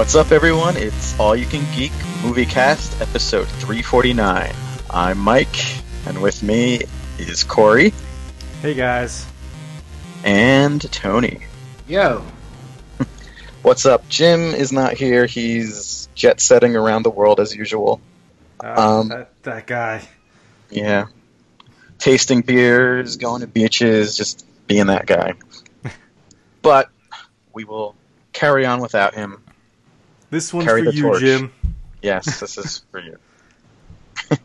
What's up, everyone? It's All You Can Geek Movie Cast, episode 349. I'm Mike, and with me is Corey Hey guys. and Tony. Yo. What's up? Jim is not here. He's jet setting around the world as usual. Uh, Um, that, that guy. Yeah. Tasting beers, going to beaches, just being that guy. but we will carry on without him. This one's carry for you, torch. Jim. Yes, this is for you.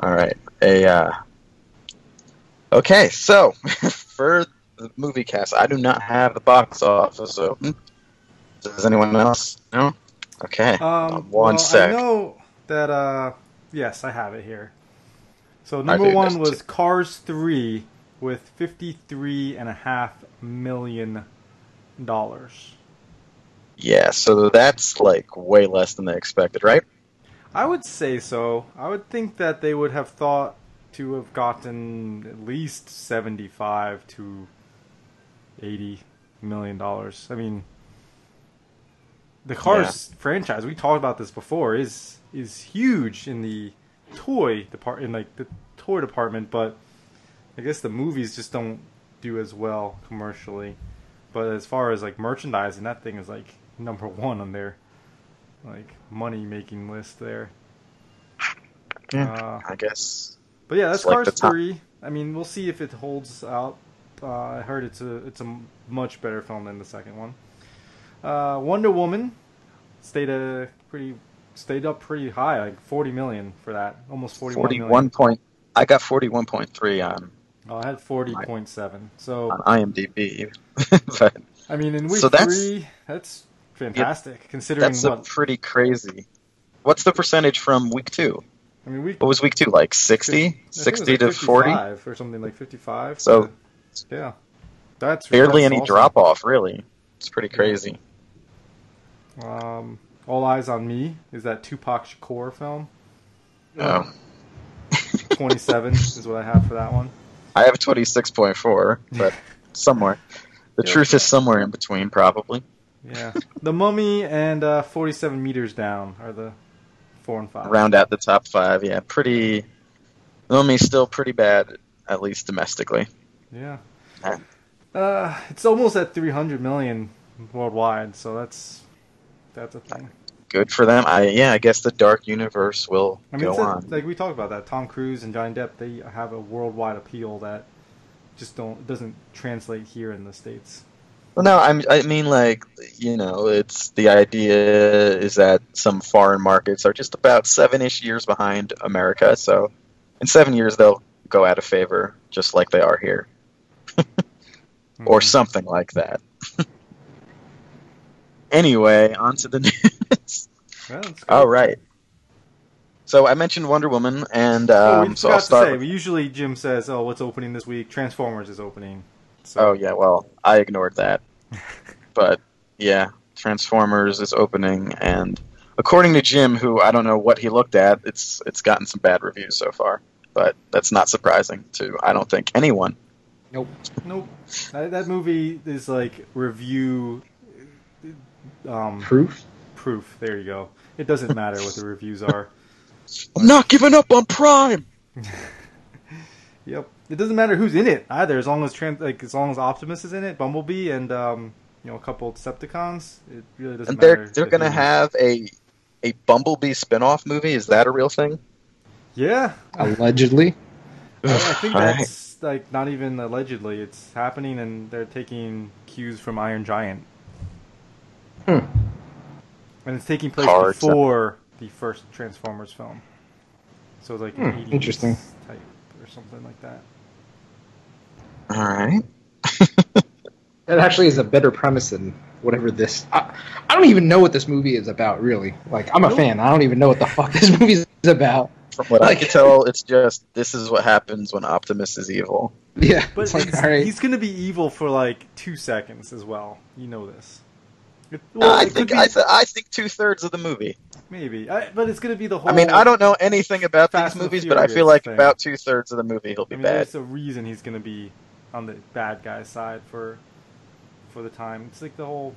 All right. A uh, okay. So for the movie cast, I do not have the box office open. Does anyone else? No. Okay. Um, one well, sec. I know that. Uh, yes, I have it here. So number one was. Cars three with fifty-three and a half million dollars. Yeah. So that's like way less than they expected, right? I would say so. I would think that they would have thought to have gotten at least seventy-five to eighty million dollars. I mean, the Cars franchise we talked about this before is is huge in the toy depart in like the toy department, but I guess the movies just don't do as well commercially. But as far as like merchandising, that thing is like number one on their like money making list there. Uh, I guess. but yeah, that's It's like Cars three. I mean, we'll see if it holds out. Uh, I heard it's a it's a much better film than the second one. Uh, Wonder Woman stayed a pretty stayed up pretty high, like forty million for that, almost forty one million. Forty-one point. I got forty-one point three on Oh, I had forty point seven. So on IMDb, but I mean, in week So that's- three, that's fantastic considering that's what pretty crazy. What's the percentage from week two? I mean. Week What was week two like? 60? I think it was 60 like to 40? 55 or something like fifty-five. So- yeah, that's Barely that's any awesome. drop off, really. It's pretty crazy. Um, All Eyez on Me is that Tupac Shakur film. Oh. 27 is what I have for that one. I have 26.4, but somewhere. The Yeah. truth is somewhere in between, probably. Yeah. The Mummy and uh, 47 Meters Down are the four and five. Round out the top five, yeah. Pretty. Mummy's still pretty bad, at least domestically. Yeah. Yeah. Uh, it's almost at 300 million worldwide, so that's that's a thing. Good for them. I yeah, I guess the Dark Universe will I mean, go it's a- on. like we talked about that. Tom Cruise and Johnny Depp, they have a worldwide appeal that just don't doesn't translate here in the states. Well, no, I'm, I mean, like, you know, it's the idea is that some foreign markets are just about seven ish years behind America. So in seven years, they'll go out of favor, just like they are here, or Mhm. something like that. anyway, on to the news. That's All right. So I mentioned Wonder Woman, and Oh, um, we so I'll start. to say. with- We usually Jim says, "Oh, what's opening this week?" Transformers is opening. So, Oh yeah, well, I ignored that. But yeah, Transformers is opening and according to Jim, who I don't know what he looked at, it's it's gotten some bad reviews so far. But that's not surprising to I don't think anyone. Nope. That, that movie is like review um, Proof? proof. There you go. It doesn't matter what the reviews are. I'm not giving up on Prime. Yep. It doesn't matter who's in it either, as long as trans- like as long as Optimus is in it, Bumblebee, and um, you know a couple of Decepticons. It really doesn't And they're they're gonna have a a Bumblebee spin-off movie. Is that a real thing? Yeah, Allegedly. I, I think All right. that's like not even allegedly. It's happening, and they're taking cues from Iron Giant, Hmm. and it's taking place Cards. before the first Transformers film. So it's like an Hmm, 80s interesting. type or something like that. All right. That actually is a better premise than whatever this. I, I don't even know what this movie is about, really. Like, I'm a fan. I don't even know what the fuck this movie is about. From what I can tell, it's just this is what happens when Optimus is evil. Yeah, But it's like, it's- all right. he's going to be evil for like two seconds as well. You know this. It, Uh, I think be- I, th- I think two thirds of the movie. maybe, I, but it's going to be the whole. I mean, I don't know anything about Fast these movies, but I feel like thing. about two thirds of the movie he'll be I mean, bad. there's a reason he's going to be on the bad guy side for for the time. It's like the whole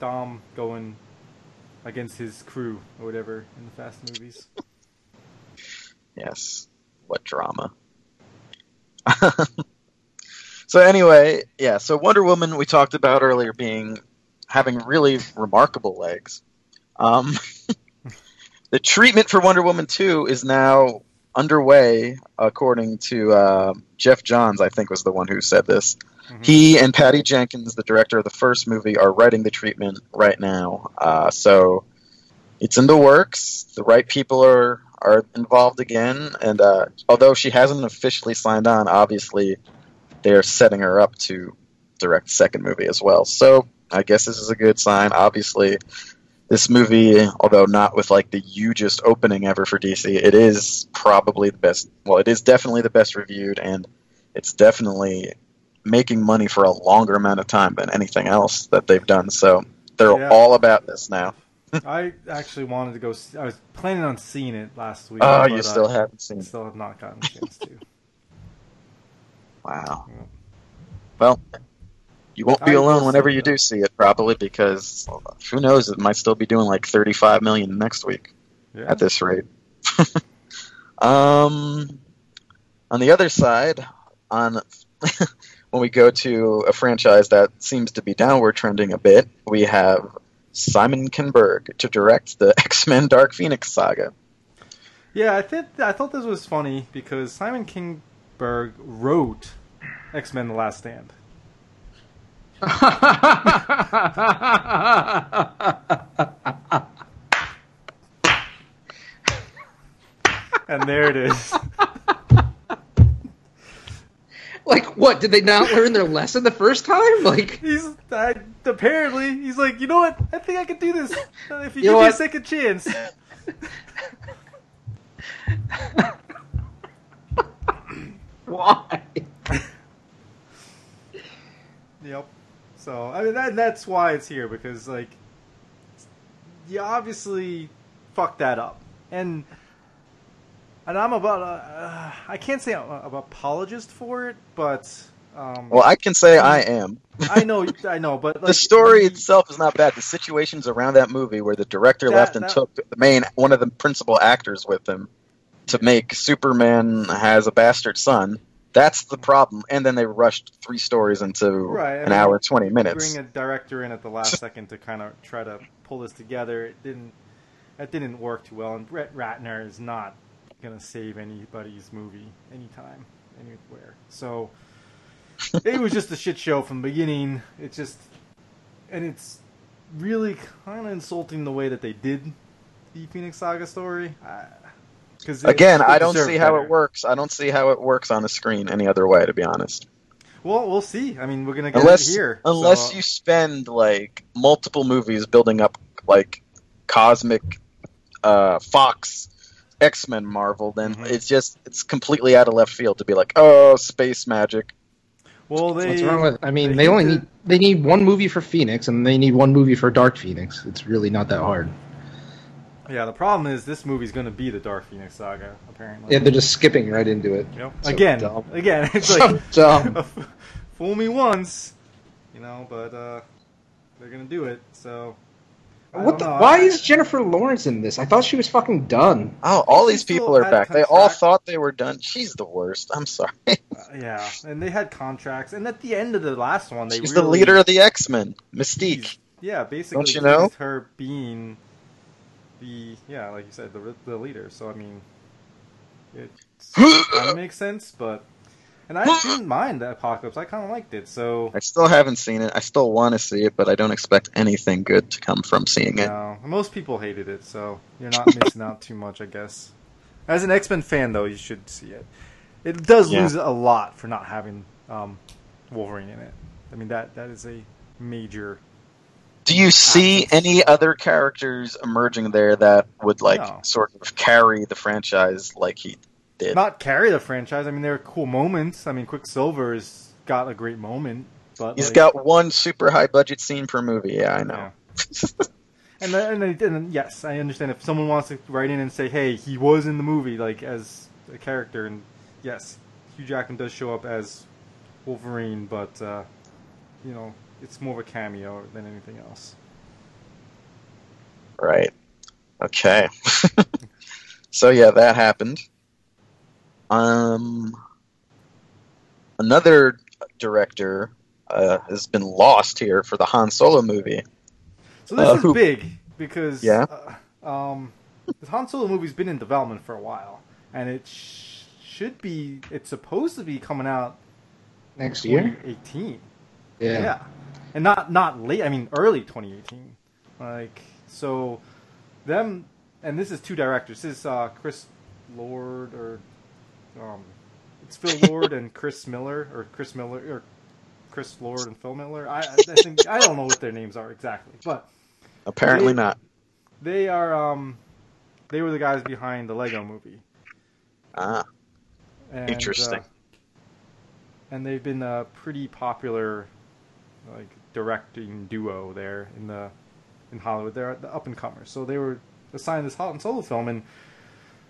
Dom going against his crew or whatever in the Fast movies. Yes. What drama. so anyway, yeah, so Wonder Woman we talked about earlier being having really remarkable legs. Um, the treatment for Wonder Woman 2 is now underway, according to uh, Geoff Johns, I think was the one who said this. Mhm. He and Patty Jenkins, the director of the first movie, are writing the treatment right now. Uh, so it's in the works. The right people are are involved again, and uh, although she hasn't officially signed on, obviously they're setting her up to direct the second movie as well. So I guess this is a good sign. Obviously, this movie, although not with like the hugest opening ever for DC, it is probably the best. Well, it is definitely the best reviewed, and it's definitely making money for a longer amount of time than anything else that they've done. So they're Yeah. all about this now. I actually wanted to go. See, I was planning on seeing it last week. Oh, you uh, still haven't seen it. Still have not gotten a chance to. Wow. Yeah. Well, you won't be I alone whenever you though. do see it, probably, because who knows? It might still be doing like 35 million next week Yeah. at this rate. um, on the other side, on when we go to a franchise that seems to be downward trending a bit, we have Simon Kinberg to direct the X Men Dark Phoenix saga. Yeah, I think I thought this was funny because Simon Kinberg wrote X Men: The Last Stand. And there it is. like, what? Did they not learn their lesson the first time? Like, He's I, apparently he's like, you know what? I think I could do this uh, if you, You give me a second chance. why? Yep. So I mean that that's why it's here because like you obviously fucked that up and and I'm about uh, I can't say I'm an apologist for it, but um, Well, I can say I am. I know I know, but like, the story itself is not bad. The situations around that movie where the director That- left and that- took the main one of the principal actors with him to make Superman has a bastard son. That's the problem. And then they rushed three stories into Right, an mean, hour and twenty minutes. bring a director in at the last second to kind of try to pull this together. It didn't. That didn't work too well, and Brett Ratner is not gonna save anybody's movie anytime, anywhere. So it was just a shit show from the beginning. It's just, and it's really kind of insulting the way that they did the Phoenix Saga story. Because Again, I don't see how it works. I don't see how it works on the screen any other way, to be honest. Well, we'll see. I mean, we're gonna get Unless it here. unless so- you spend like multiple movies building up like cosmic uh, Fox X Men Marvel, then Mhm. it's just it's completely out of left field to be like, oh, space magic. well, they What's wrong with? I mean, they they only need they need one movie for Phoenix, and they need one movie for Dark Phoenix. It's really not that hard. Yeah, the problem is this movie's going to be the Dark Phoenix saga, apparently. Yeah, they're just skipping right into it. Yep. So again, dumb. again, it's So like dumb. fool me once, you know, but uh, they're going to do it. So I What the, know. why is Jennifer Lawrence in this? I thought she was fucking done. Oh, all She these people are had back. They all thought they were done. She's the worst. I'm sorry. Uh, yeah, and they had contracts, and at the end of the last one, they She's really, the leader of the X Men, Mystique. teased- Yeah, basically, Don't you know? her being the yeah, like you said, the the leader. So I mean, it kind of makes sense, but and I didn't mind the apocalypse. I kind of liked it. So I still haven't seen it. I still want to see it, but I don't expect anything good to come from seeing it. No, most people hated it, so you're not missing out too much, I guess. As an X Men fan, though, you should see it. It does Yeah. lose a lot for not having um, Wolverine in it. I mean that that is a major. Do you see any other characters emerging there that would like No. sort of carry the franchise like he did? Not carry the franchise. I mean, there are cool moments. I mean, Quicksilver's got a great moment, but He's like, got one super high budget scene per movie. Yeah, I know. And then, and, then, and yes, I understand if someone wants to write in and say, "Hey, he was in the movie, like as a character," and yes, Hugh Jackman does show up as Wolverine, but uh, you know, it's more of a cameo than anything else. Right. Okay. so yeah, that happened. Um, another director uh, has been lost here for the Han Solo movie. So this Uh, is who- big because Yeah? uh, um, the Han Solo movie's been in development for a while, and it sh- should be. It's supposed to be coming out Next year? eighteen. Yeah. Yeah. And not not late. I mean, early 2018. Like so, them and this is two directors. This is uh, Chris Lord or um, it's Phil Lord and Chris Miller or Chris Miller or Chris Lord and Phil Miller. I, I think I don't know what their names are exactly, but Apparently They- not. they are um, they were the guys behind the Lego Movie. Ah, And, Interesting. uh, and they've been a pretty popular, like directing duo there in the in Hollywood. They're the up and comers. So they were assigned this Han Solo film, and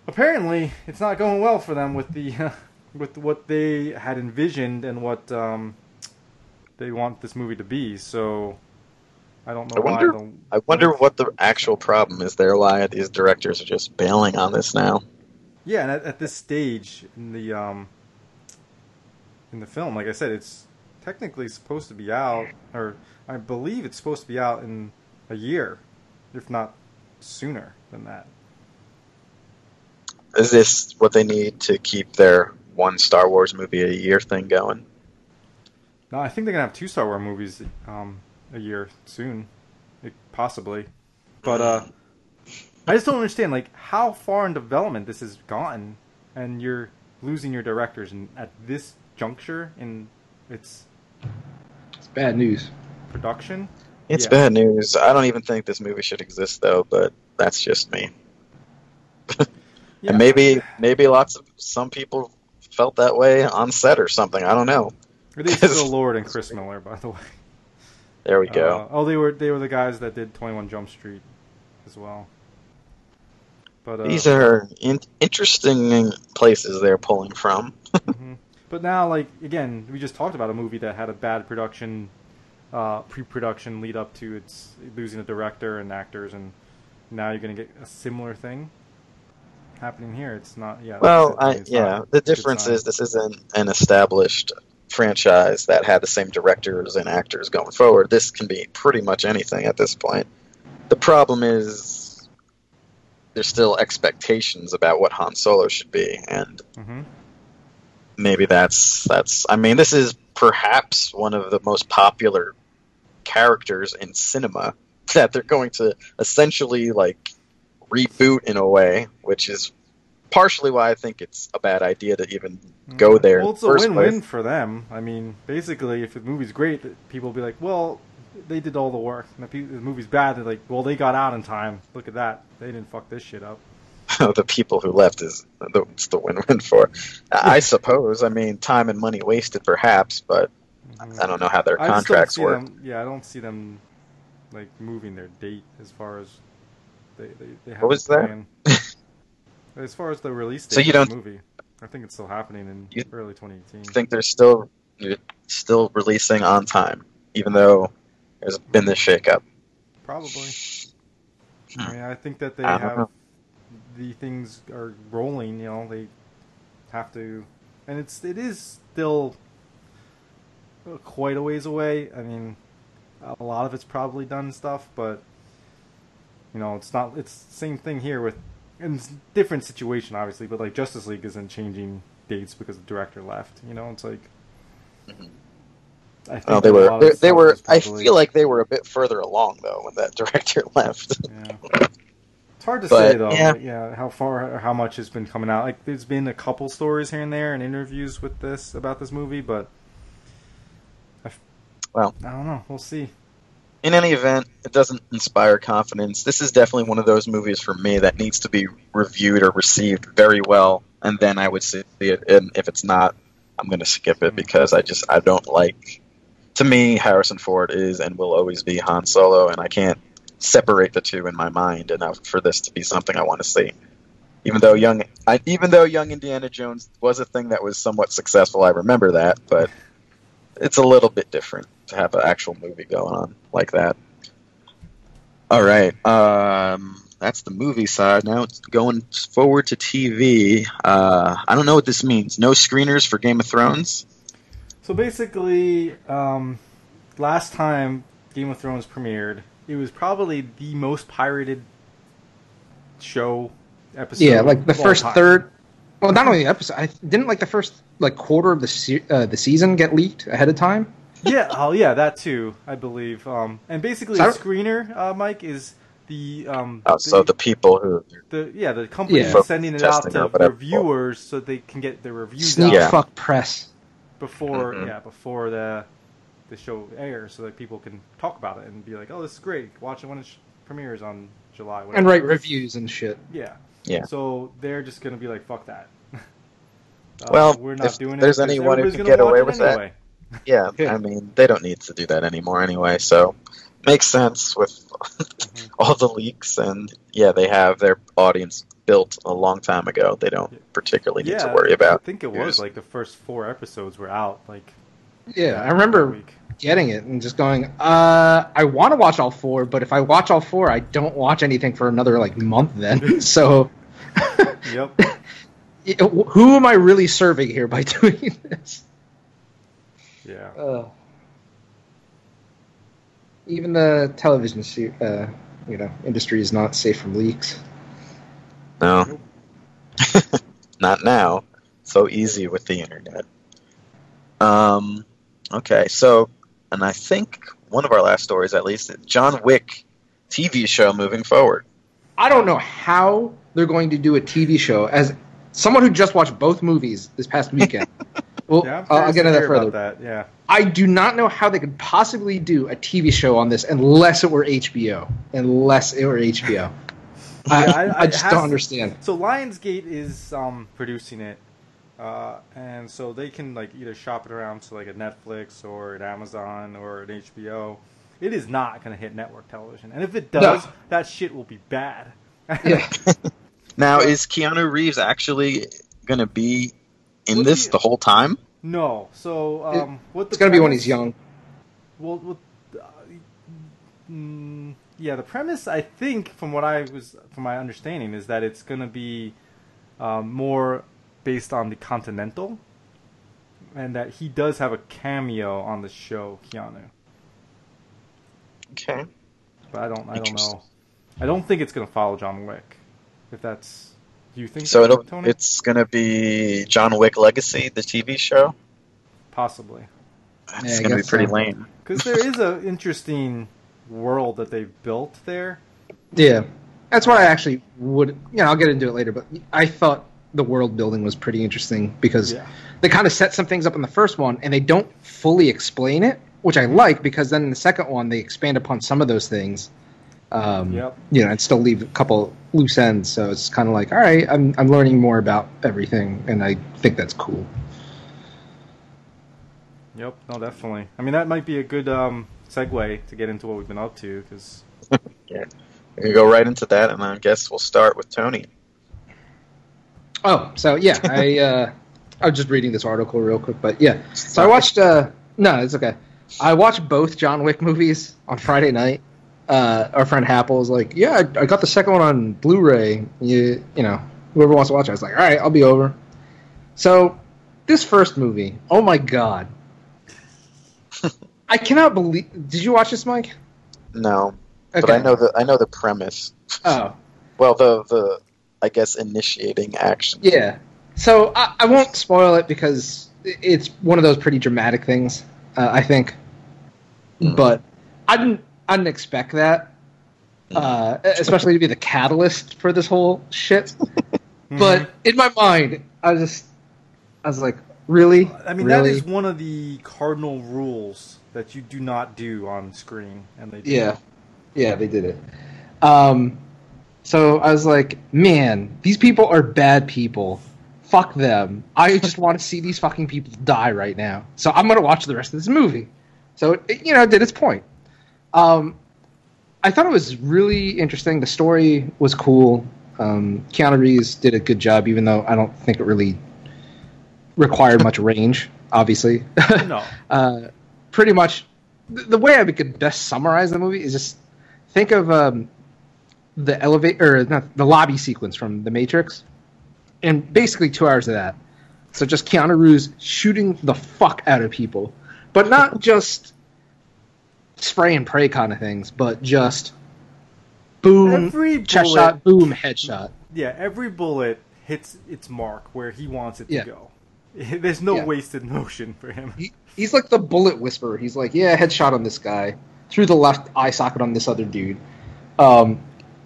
apparently it's not going well for them with the with what they had envisioned and what um, they want this movie to be. So I don't know I wonder-. The, I wonder what the actual problem is there. Why these directors are just bailing on this now? Yeah, and at, at this stage in the um, in the film, like I said, it's technically supposed to be out, or I believe it's supposed to be out in a year, if not sooner than that. Is this what they need to keep their one Star Wars movie a year thing going? No, I think they're gonna have two Star Wars movies um, a year soon, It- possibly. But uh, I just don't understand, like how far in development this has gotten, and you're losing your directors, and at this juncture in It's bad news. production. It's Yeah. bad news. I don't even think this movie should exist, though. But that's just me. Yeah. And maybe maybe lots of some people felt that way on set or something. I don't know. It is Phil Lord and Chris Miller, by the way. There we go. Uh, oh, they were they were the guys that did Twenty One Jump Street as well. But uh, These are in- interesting places they're pulling from. mhm. But now, like again, we just talked about a movie that had a bad production, uh, pre-production lead up to its losing a director and actors, and now you're gonna get a similar thing happening here. It's not. Yeah. Well, I, yeah. The difference is this isn't an established franchise that had the same directors and actors going forward. This can be pretty much anything at this point. The problem is there's still expectations about what Han Solo should be, and Mhm. Maybe that's that's. I mean, this is perhaps one of the most popular characters in cinema that they're going to essentially like reboot in a way, which is partially why I think it's a bad idea to even go there. Well, it's a win-win place. for them. I mean, basically, if the movie's great, people will be like, "Well, they did all the work." And if the movie's bad, they're like, "Well, they got out in time. Look at that. They didn't fuck this shit up." the people who left is the, it's the win-win for. I suppose. I mean, time and money wasted, perhaps, but I don't know how their I contracts see work. them. Yeah, I don't see them like moving their date as far as they they, they have What was that? as far as the release date So you of don't- movie, I think it's still happening in You- early 2018. I think they're still still releasing on time, even though there's been this shakeup. Probably. Hmm. I mean, I think that they I have know. The things are rolling. You know, they have to, and it's it is still quite a ways away. I mean, a lot of it's probably done stuff, but you know, it's not. It's the same thing here with, in different situation, obviously. But like Justice League isn't changing dates because the director left. You know, it's like. I think Well, they were they, they were. I feel like they were a bit further along though when that director left. Yeah. It's hard to But, say though. yeah. Yeah. how far how much has been coming out. Like there's been a couple stories here and there and interviews with this about this movie, but I Well. I don't know. We'll see. In any event, it doesn't inspire confidence. This is definitely one of those movies for me that needs to be reviewed or received very well, and then I would see it. And if it's not, I'm going to skip it mm. because I just I don't like. To me, Harrison Ford is and will always be Han Solo, and I can't separate the two in my mind enough for this to be something I want to see. Even though young, I, even though young Indiana Jones was a thing that was somewhat successful, I remember that, but it's a little bit different to have an actual movie going on like that. All right. Um, that's the movie side. Now it's going forward to TV. Uh, I don't know what this means. No screeners for Game of Thrones. So basically, um, last time Game of Thrones premiered, it was probably the most pirated show episode. Yeah, like the first time. third. Well, not only the episode, I didn't like the first like quarter of the se- uh, the season get leaked ahead of time. yeah, oh yeah, that too, I believe. Um, and basically, So I a screener, uh, Mike, is the um, Oh, so the people who the yeah the company Yeah. sending it out to or whatever. reviewers so they can get the reviews Sneak out fuck press. before Mhm. yeah before the the show airs so that people can talk about it and be like oh this is great watch it when it sh- premieres on July whatever. and write reviews and shit. yeah Yeah. so they're just gonna be like fuck that Uh, Well, we're not if doing it there's 'cause anyone who can get away it with that. Yeah, Yeah. I mean, they don't need to do that anymore anyway, so makes sense with all the leaks and yeah, they have their audience built a long time ago. They don't particularly need yeah to worry about. It. I think it was like the first four episodes were out like Yeah, I that remember week. Getting it and just going, uh, I want to watch all four, but if I watch all four, I don't watch anything for another like month then. so, yep who am I really serving here by doing this? yeah Uh, even the television, uh, you know, industry is not safe from leaks. No. Not now. So easy with the internet. Um okay, so and I think one of our last stories at least, John Wick TV show moving forward. I don't know how they're going to do a TV show. As someone who just watched both movies this past weekend, well, yeah I'm I'll, I'll get into that further. that yeah I do not know how they could possibly do a TV show on this unless it were HBO. Unless it were HBO. I, Yeah, I- I- I just don't to- understand. So Lionsgate is um, producing it, uh, and so they can like either shop it around to like a Netflix or an Amazon or an HBO. It is not going to hit network television, and if it does, No. that shit will be bad. Yeah. Now is Keanu Reeves actually gonna be in Was this he- the whole time? no, so um, what the It's going to be when he's young. Well, well uh, mm, yeah, the premise I think, from what I was, from my understanding, is that it's going to be um, more based on the Continental, and that he does have a cameo on the show, Keanu. Okay. But I don't, I don't know. I don't think it's going to follow John Wick. If that's, do you think So it'll Tony? it's gonna be John Wick Legacy, the TV show. Possibly. That's Yeah, gonna be pretty so. lame. Because there is an interesting world that they've built there. Yeah. That's what I actually would. You know, I'll get into it later, but I thought the world building was pretty interesting because Yeah. they kind of set some things up in the first one and they don't fully explain it, which I like because then in the second one they expand upon some of those things. Um, Yep. You know, and still leave a couple loose ends. So it's kind of like, all right, I'm I'm learning more about everything, and I think that's cool. Yep, no, definitely. I mean, that might be a good um, segue to get into what we've been up to, because Yeah. We can go right into that and I guess we'll start with Tony. Oh, so yeah, I uh, I was just reading this article real quick, but yeah. So I watched. Uh, no, it's okay. I watched both John Wick movies on Friday night. Uh, our friend Happel was like, "Yeah, I, I got the second one on Blu-ray. You, you know, whoever wants to watch it." I was like, "All right, I'll be over." So, this first movie, oh my god, I cannot believe. Did you watch this, Mike? No. But I know the I know the premise. Oh, Well the the I guess initiating action. Yeah. So I, I won't spoil it because it's one of those pretty dramatic things. Uh, I think, Mm. but I didn't. I didn't expect that, uh, especially to be the catalyst for this whole shit. Mm-hmm. But in my mind, I was just, I was like, really? I mean, really? that is one of the cardinal rules that you do not do on screen, and they do. Yeah, yeah, they did it. Um, so I was like, man, these people are bad people. Fuck them. I just want to see these fucking people die right now. So I'm gonna watch the rest of this movie. So it, you know, it did its point. Um, I thought it was really interesting. The story was cool. Um, Keanu Reeves did a good job, even though I don't think it really required much range. Obviously, No. uh, pretty much the, the way I could best summarize the movie is just think of um, the elevator or not the lobby sequence from The Matrix, and basically two hours of that. So just Keanu Reeves shooting the fuck out of people, but not just spray and pray kind of things, but just boom, Every chest bullet- shot, boom, headshot. Yeah, every bullet hits its mark where he wants it to Yeah. go. There's no Yeah. wasted motion for him. He, he's like the bullet whisperer. He's like, yeah, headshot on this guy, through the left eye socket on this other dude. Um,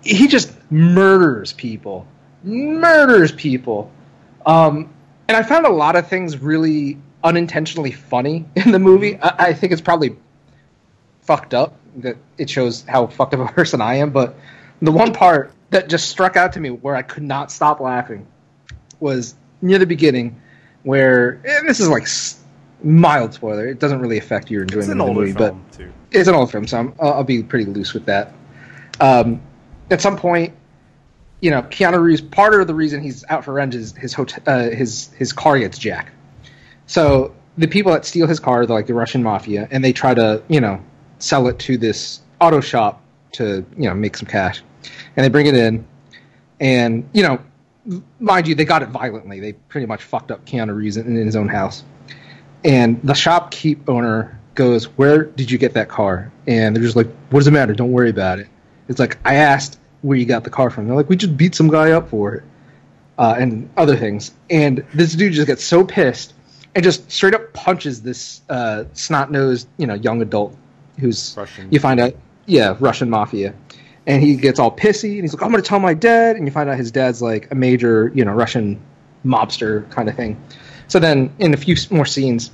he just murders people, murders people. Um, and I found a lot of things really unintentionally funny in the movie. I, I think it's probably fucked up that it shows how fucked up a person I am. But the one part that just struck out to me where I could not stop laughing was near the beginning, where and this is like mild spoiler. It doesn't really affect your enjoyment of the movie, but too. it's an old film, so I'm, I'll, I'll be pretty loose with that. Um, at some point, you know, Keanu Reeves. Part of the reason he's out for revenge is his hotel, uh, his his car gets jacked. So the people that steal his car, they're like the Russian mafia, and they try to you know sell it to this auto shop to you know make some cash, and they bring it in, and you know, mind you, they got it violently. They pretty much fucked up Keanu Reeves in, in his own house and the shopkeep owner goes, "Where did you get that car?" And they're just like, "What does it matter? Don't worry about it." It's like I asked where you got the car from. They're like, "We just beat some guy up for it," uh, and other things. And this dude just gets so pissed and just straight up punches this uh, snot nosed, you know, young adult who's Russian. You find out, yeah, Russian mafia. And he gets all pissy, and he's like, "I'm going to tell my dad." And you find out his dad's like a major, you know, Russian mobster kind of thing. So then, in a few more scenes,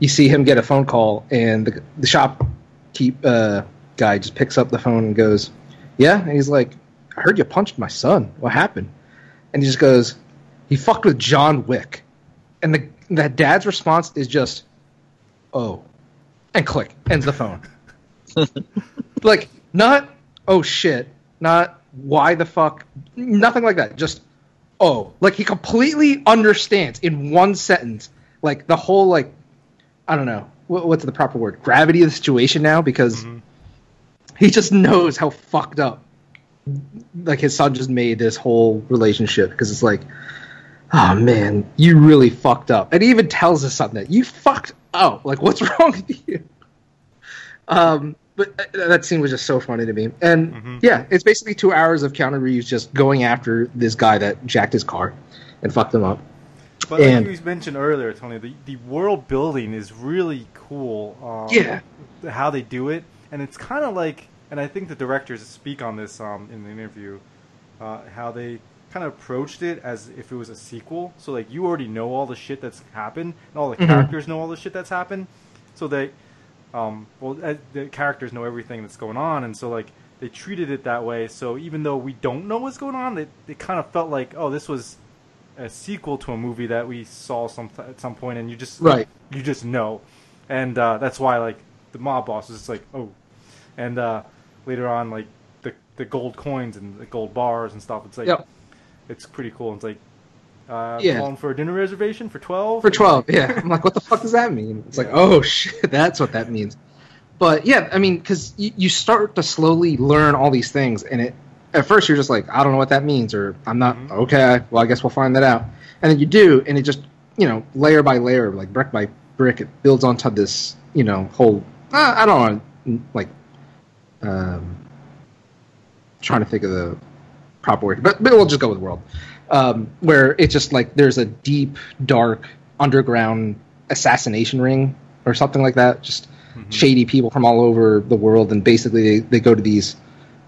you see him get a phone call, and the the shop keep uh, guy just picks up the phone and goes, "Yeah," and he's like, "I heard you punched my son. What happened?" And he just goes, "He fucked with John Wick," and the the dad's response is just, "Oh," and click. Ends the phone. like not oh shit, not why the fuck, nothing like that. Just oh, like he completely understands in one sentence, like the whole like I don't know what, what's the proper word, gravity of the situation now because mm-hmm. He just knows how fucked up like his son just made this whole relationship because it's like oh man you really fucked up and he even tells his son that you fucked up like what's wrong with you um but uh, that scene was just so funny to me and Mhm. yeah it's basically two hours of Keanu Reeves just going after this guy that jacked his car and fucked him up But And- like you mentioned earlier, Tony, the, the world building is really cool. Um, Yeah. How they do it, and it's kind of like, and I think the directors speak on this um, in the interview, uh, how they kind of approached it as if it was a sequel. So like you already know all the shit that's happened, and all the Mhm. characters know all the shit that's happened. So they, um, well, uh, the characters know everything that's going on, and so like they treated it that way. So even though we don't know what's going on, it, it kind of felt like, oh, this was a sequel to a movie that we saw some at some point, and you just Right. you just know, and uh, that's why like the mob boss is just like oh, and uh, later on like the the gold coins and the gold bars and stuff. It's like Yep. it's pretty cool. It's like uh, Yeah. calling for a dinner reservation for twelve. For 12, yeah. I'm like, what the fuck does that mean? It's like, oh shit, that's what that means. But yeah, I mean, because you, you start to slowly learn all these things, and it at first you're just like, I don't know what that means, or I'm not Mhm. okay. Well, I guess we'll find that out, and then you do, and it just you know layer by layer, like brick by brick, it builds onto this you know whole. Uh, I don't know, like, um, trying to think of the proper word, but, but we'll just go with world, um, where it's just like there's a deep, dark underground assassination ring or something like that. Just Mhm. shady people from all over the world, and basically they, they go to these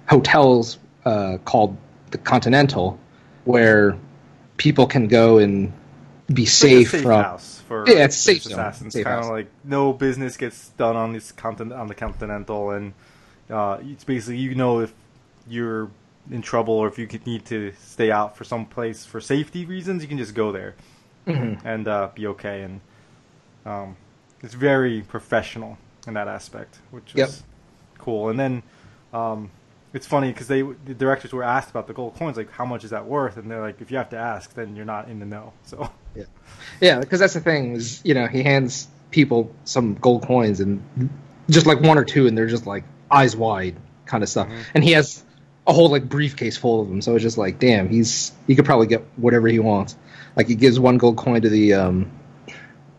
hotels uh, called the Continental, where people can go and be It's like a safe, safe from. house for Yeah, it's safe assassins. Kind of like no business gets done on this continent on the Continental, and uh, it's basically you know if you're in trouble or if you need to stay out for some place for safety reasons, you can just go there Mhm. and uh, be okay. And um, it's very professional in that aspect, which Yep. is cool. And then um, it's funny because they the directors were asked about the gold coins, like how much is that worth, and they're like, if you have to ask, then you're not in the know. So. yeah, Yeah, because that's the thing is, you know, he hands people some gold coins and just like one or two, and they're just like eyes wide, kind of stuff. And he has a whole like briefcase full of them. So it's just like, damn, he's he could probably get whatever he wants. Like he gives one gold coin to the um,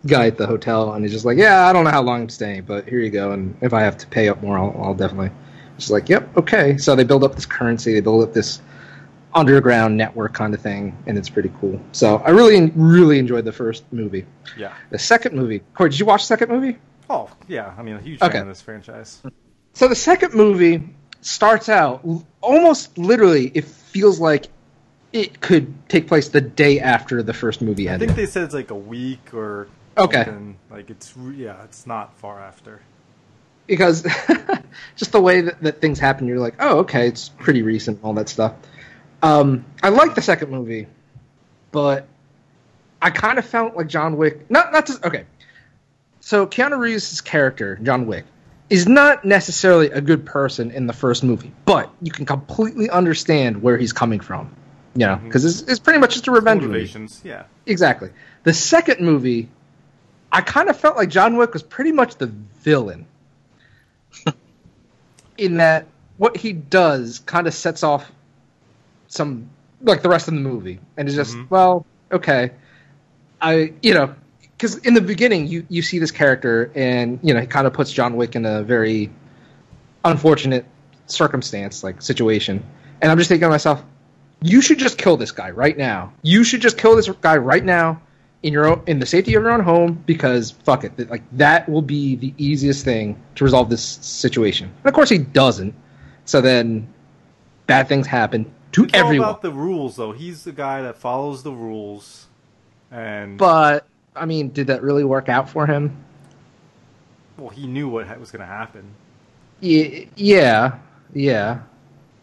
guy at the hotel, and he's just like, yeah, I don't know how long I'm staying, but here you go. And if I have to pay up more, I'll, I'll definitely. Just like, yep, okay. So they build up this currency, they build up this underground network kind of thing, and it's pretty cool. So I really, really enjoyed the first movie. Yeah. The second movie, Corey, did you watch the second movie? Oh, yeah. I mean, a huge Okay. fan of this franchise. So the second movie starts out almost literally. It feels like it could take place the day after the first movie ended. I think they said it's like a week or Okay. something. Like it's yeah, it's not far after. because just the way that, that things happen, you're like, oh, okay, it's pretty recent, all that stuff. Um, I like the second movie, but I kind of felt like John Wick. Not not just okay. So Keanu Reeves' character, John Wick, is not necessarily a good person in the first movie, but you can completely understand where he's coming from. You know, because it's, it's pretty much just a revenge movie. Yeah. Exactly. The second movie, I kind of felt like John Wick was pretty much the villain. In that, what he does kind of sets off some, like the rest of the movie. And it's just, Mhm. well, okay. I, you know, because in the beginning, you, you see this character, and, you know, he kind of puts John Wick in a very unfortunate circumstance, like situation. And I'm just thinking to myself, you should just kill this guy right now. You should just kill this guy right now in your own in the safety of your own home because fuck it, like that will be the easiest thing to resolve this situation. And of course he doesn't. So then bad things happen to It's all everyone. about the rules, though. He's the guy that follows the rules, and but I mean, did that really work out for him? well, he knew what ha- was going to happen. Yeah, yeah.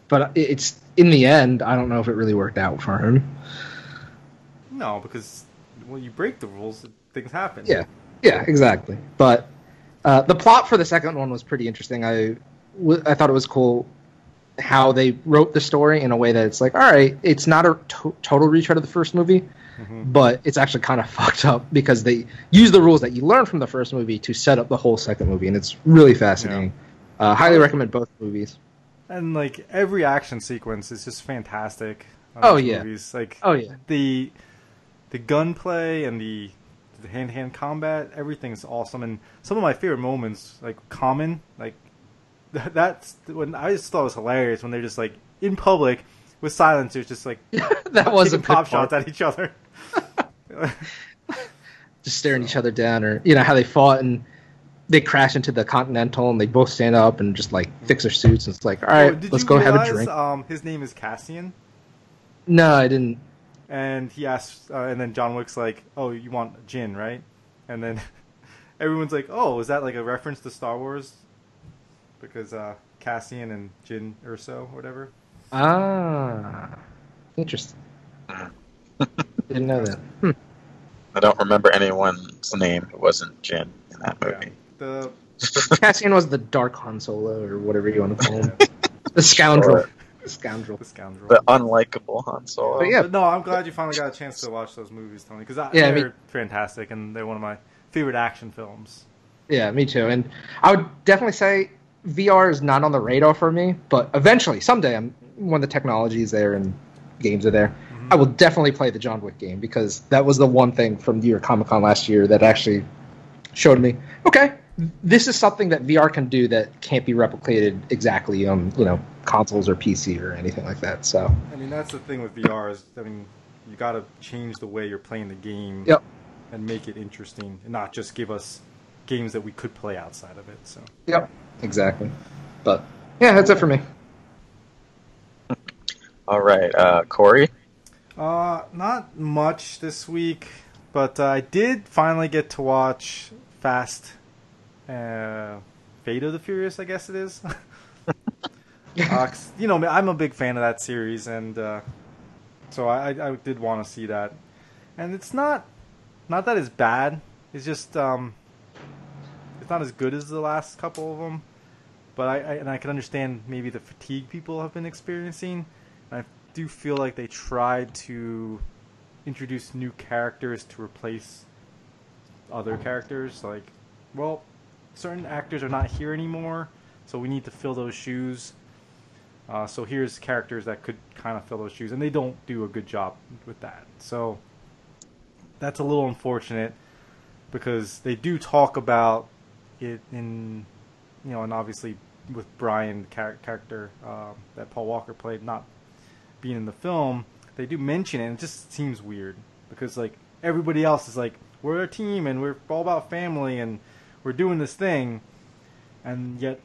But it's in the end, I don't know if it really worked out for him. No, because when you break the rules, things happen. Yeah, yeah, exactly. But uh, the plot for the second one was pretty interesting. I, w- I thought it was cool how they wrote the story in a way that it's like, all right, it's not a to- total retread of the first movie, Mhm. but it's actually kind of fucked up because they use the rules that you learned from the first movie to set up the whole second movie, and it's really fascinating. Uh, highly recommend both movies. And like every action sequence is just fantastic. on Oh, yeah. movies. like Oh yeah, the the gunplay and the the hand to hand combat, everything's awesome. And some of my favorite moments, like Common, like th- that's when I just thought it was hilarious when they're just like in public with silencers, just like that was a pop part. shots at each other. just staring each other down, or you know how they fought and they crash into the Continental and they both stand up and just like fix their suits. And it's like, all right, Oh, let's you go have a drink. Um, his name is Cassian, no, I didn't. and he asks, uh, and then John Wick's like, "Oh, you want gin, right?" And then everyone's like, "Oh, is that like a reference to Star Wars?" Because uh, Cassian and Jyn Erso, or whatever. Ah, interesting. Didn't know that. Hmm. I don't remember anyone's name who wasn't Jyn in that movie. The Cassian was the Dark Han Solo, or whatever you want to call him. the scoundrel. Sure. The scoundrel. the scoundrel. The unlikable Han Solo. But yeah. But no, I'm glad you finally got a chance to watch those movies, Tony, because Yeah, they're mean- fantastic and they're one of my favorite action films. Yeah, me too. And I would definitely say VR is not on the radar for me, but eventually, someday, I'm when the technology is there and games are there, I will definitely play the John Wick game because that was the one thing from New York Comic Con last year that actually showed me, okay, this is something that VR can do that can't be replicated exactly on you know consoles or PC or anything like that. So I mean, that's the thing with VR is, I mean, you got to change the way you're playing the game Yep. and make it interesting, and not just give us games that we could play outside of it. So yep, exactly. But yeah, that's it for me. All right, uh, Corey. Uh, not much this week, but uh, I did finally get to watch Fast, uh, Fate of the Furious, I guess it is. uh, you know, I'm a big fan of that series, and uh, so I, I I did want to see that. And it's not, not that it's bad. It's just, um, it's not as good as the last couple of them. But I, I and I can understand maybe the fatigue people have been experiencing. Do feel like they tried to introduce new characters to replace other characters. Like, well, certain actors are not here anymore, so we need to fill those shoes. Uh, so here's characters that could kind of fill those shoes, and they don't do a good job with that. So that's a little unfortunate because they do talk about it in, you know, and obviously with Brian, the char- character um, that Paul Walker played, not being in the film, they do mention it, and it just seems weird because like everybody else is like, we're a team and we're all about family and we're doing this thing, and yet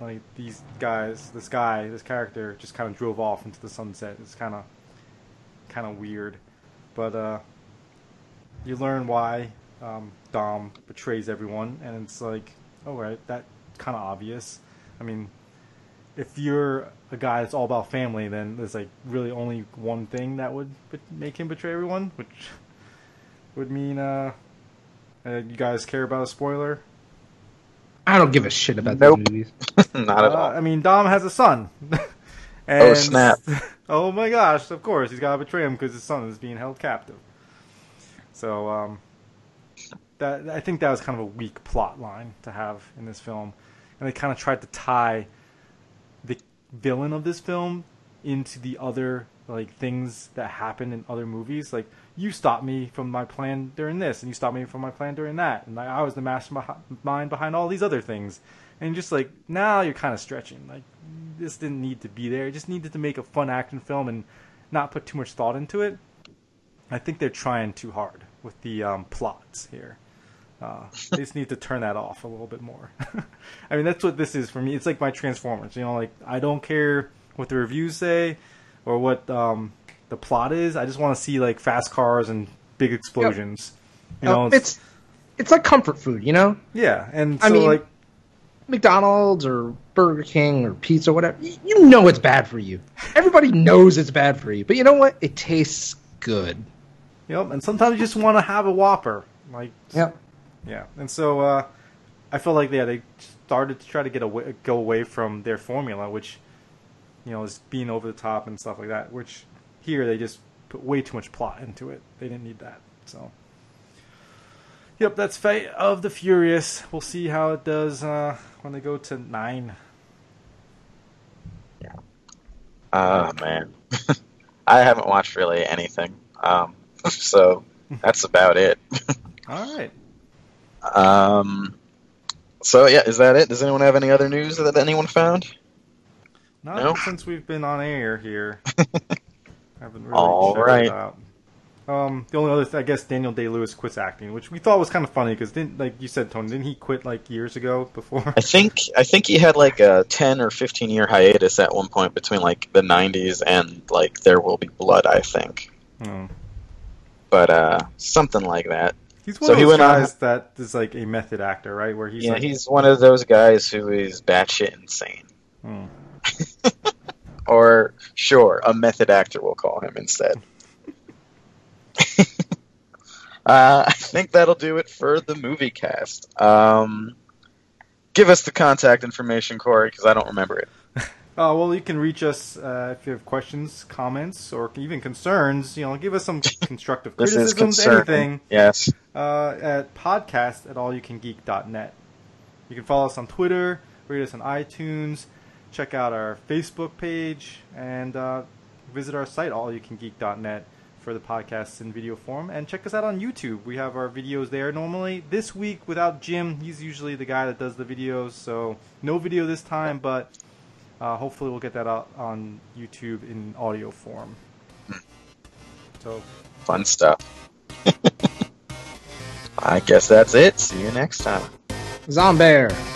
like these guys, this guy, this character just kind of drove off into the sunset. It's kind of kind of weird, but uh, you learn why um, Dom betrays everyone, and it's like, all right, that kind of obvious. I mean, if you're a guy that's all about family, then there's like really only one thing that would make him betray everyone, which would mean uh, uh, you guys care about a spoiler. I don't give a shit about Nope. these movies. Not at Uh, all. I mean, Dom has a son. and, Oh, snap. oh my gosh! Of course, he's got to betray him because his son is being held captive. So, um, that I think that was kind of a weak plot line to have in this film, and they kind of tried to tie the villain of this film into the other like things that happen in other movies. Like you stopped me from my plan during this, and you stopped me from my plan during that, and like, I was the mastermind behind all these other things. And just like now, you're kind of stretching. Like this didn't need to be there. It just needed to make a fun action film and not put too much thought into it. I think they're trying too hard with the um, plots here. Uh, they just need to turn that off a little bit more. I mean, that's what this is for me. It's like my Transformers. You know, like I don't care what the reviews say or what um, the plot is. I just want to see like fast cars and big explosions. You know, Oh, it's it's like comfort food, you know. yeah, and I mean- like McDonald's or Burger King or pizza, or whatever. y- You know it's bad for you. Everybody knows it's bad for you, but you know what? It tastes good. Yep, and sometimes you just want to have a Whopper. Like, Yep. Yeah. And so uh, I feel like yeah, they started to try to get away, go away from their formula, which you know is being over the top and stuff like that. Which here they just put way too much plot into it. They didn't need that. So, yep, that's Fate of the Furious. We'll see how it does uh, when they go to nine. Yeah. Oh man, I haven't watched really anything. Um, so that's about it. All right. Um, so yeah, is that it? Does anyone have any other news that anyone found? Not No? since we've been on air here. haven't really All right. out. Um, the only other, th- I guess, Daniel Day Lewis quits acting, which we thought was kind of funny because didn't like you said, Tony, didn't he quit like years ago before? I think I think he had like a ten or fifteen year hiatus at one point between like the '90s and like There Will Be Blood. I think, Hmm. but uh, something like that. He's one So of he those went on- guys that is like a method actor, right? Where he's yeah, like, he's one of those guys who is batshit insane. hmm. Or sure, a method actor we'll call him instead. uh, I think that'll do it for the movie cast. Um, give us the contact information, Corey, because I don't remember it. Uh, well, you can reach us uh, if you have questions, comments, or even concerns. You know, give us some constructive This is criticisms, concerning. anything. Yes. uh, at podcast at allyoucangeek.net. You can follow us on Twitter, rate us on iTunes, check out our Facebook page, and uh, visit our site, allyoucangeek.net, for the podcasts in video form. And check us out on YouTube. We have our videos there normally. This week, without Jim, he's usually the guy that does the videos, so no video this time, but uh, hopefully we'll get that out on YouTube in audio form. So, Fun stuff. I guess that's it. See you next time. Zombear.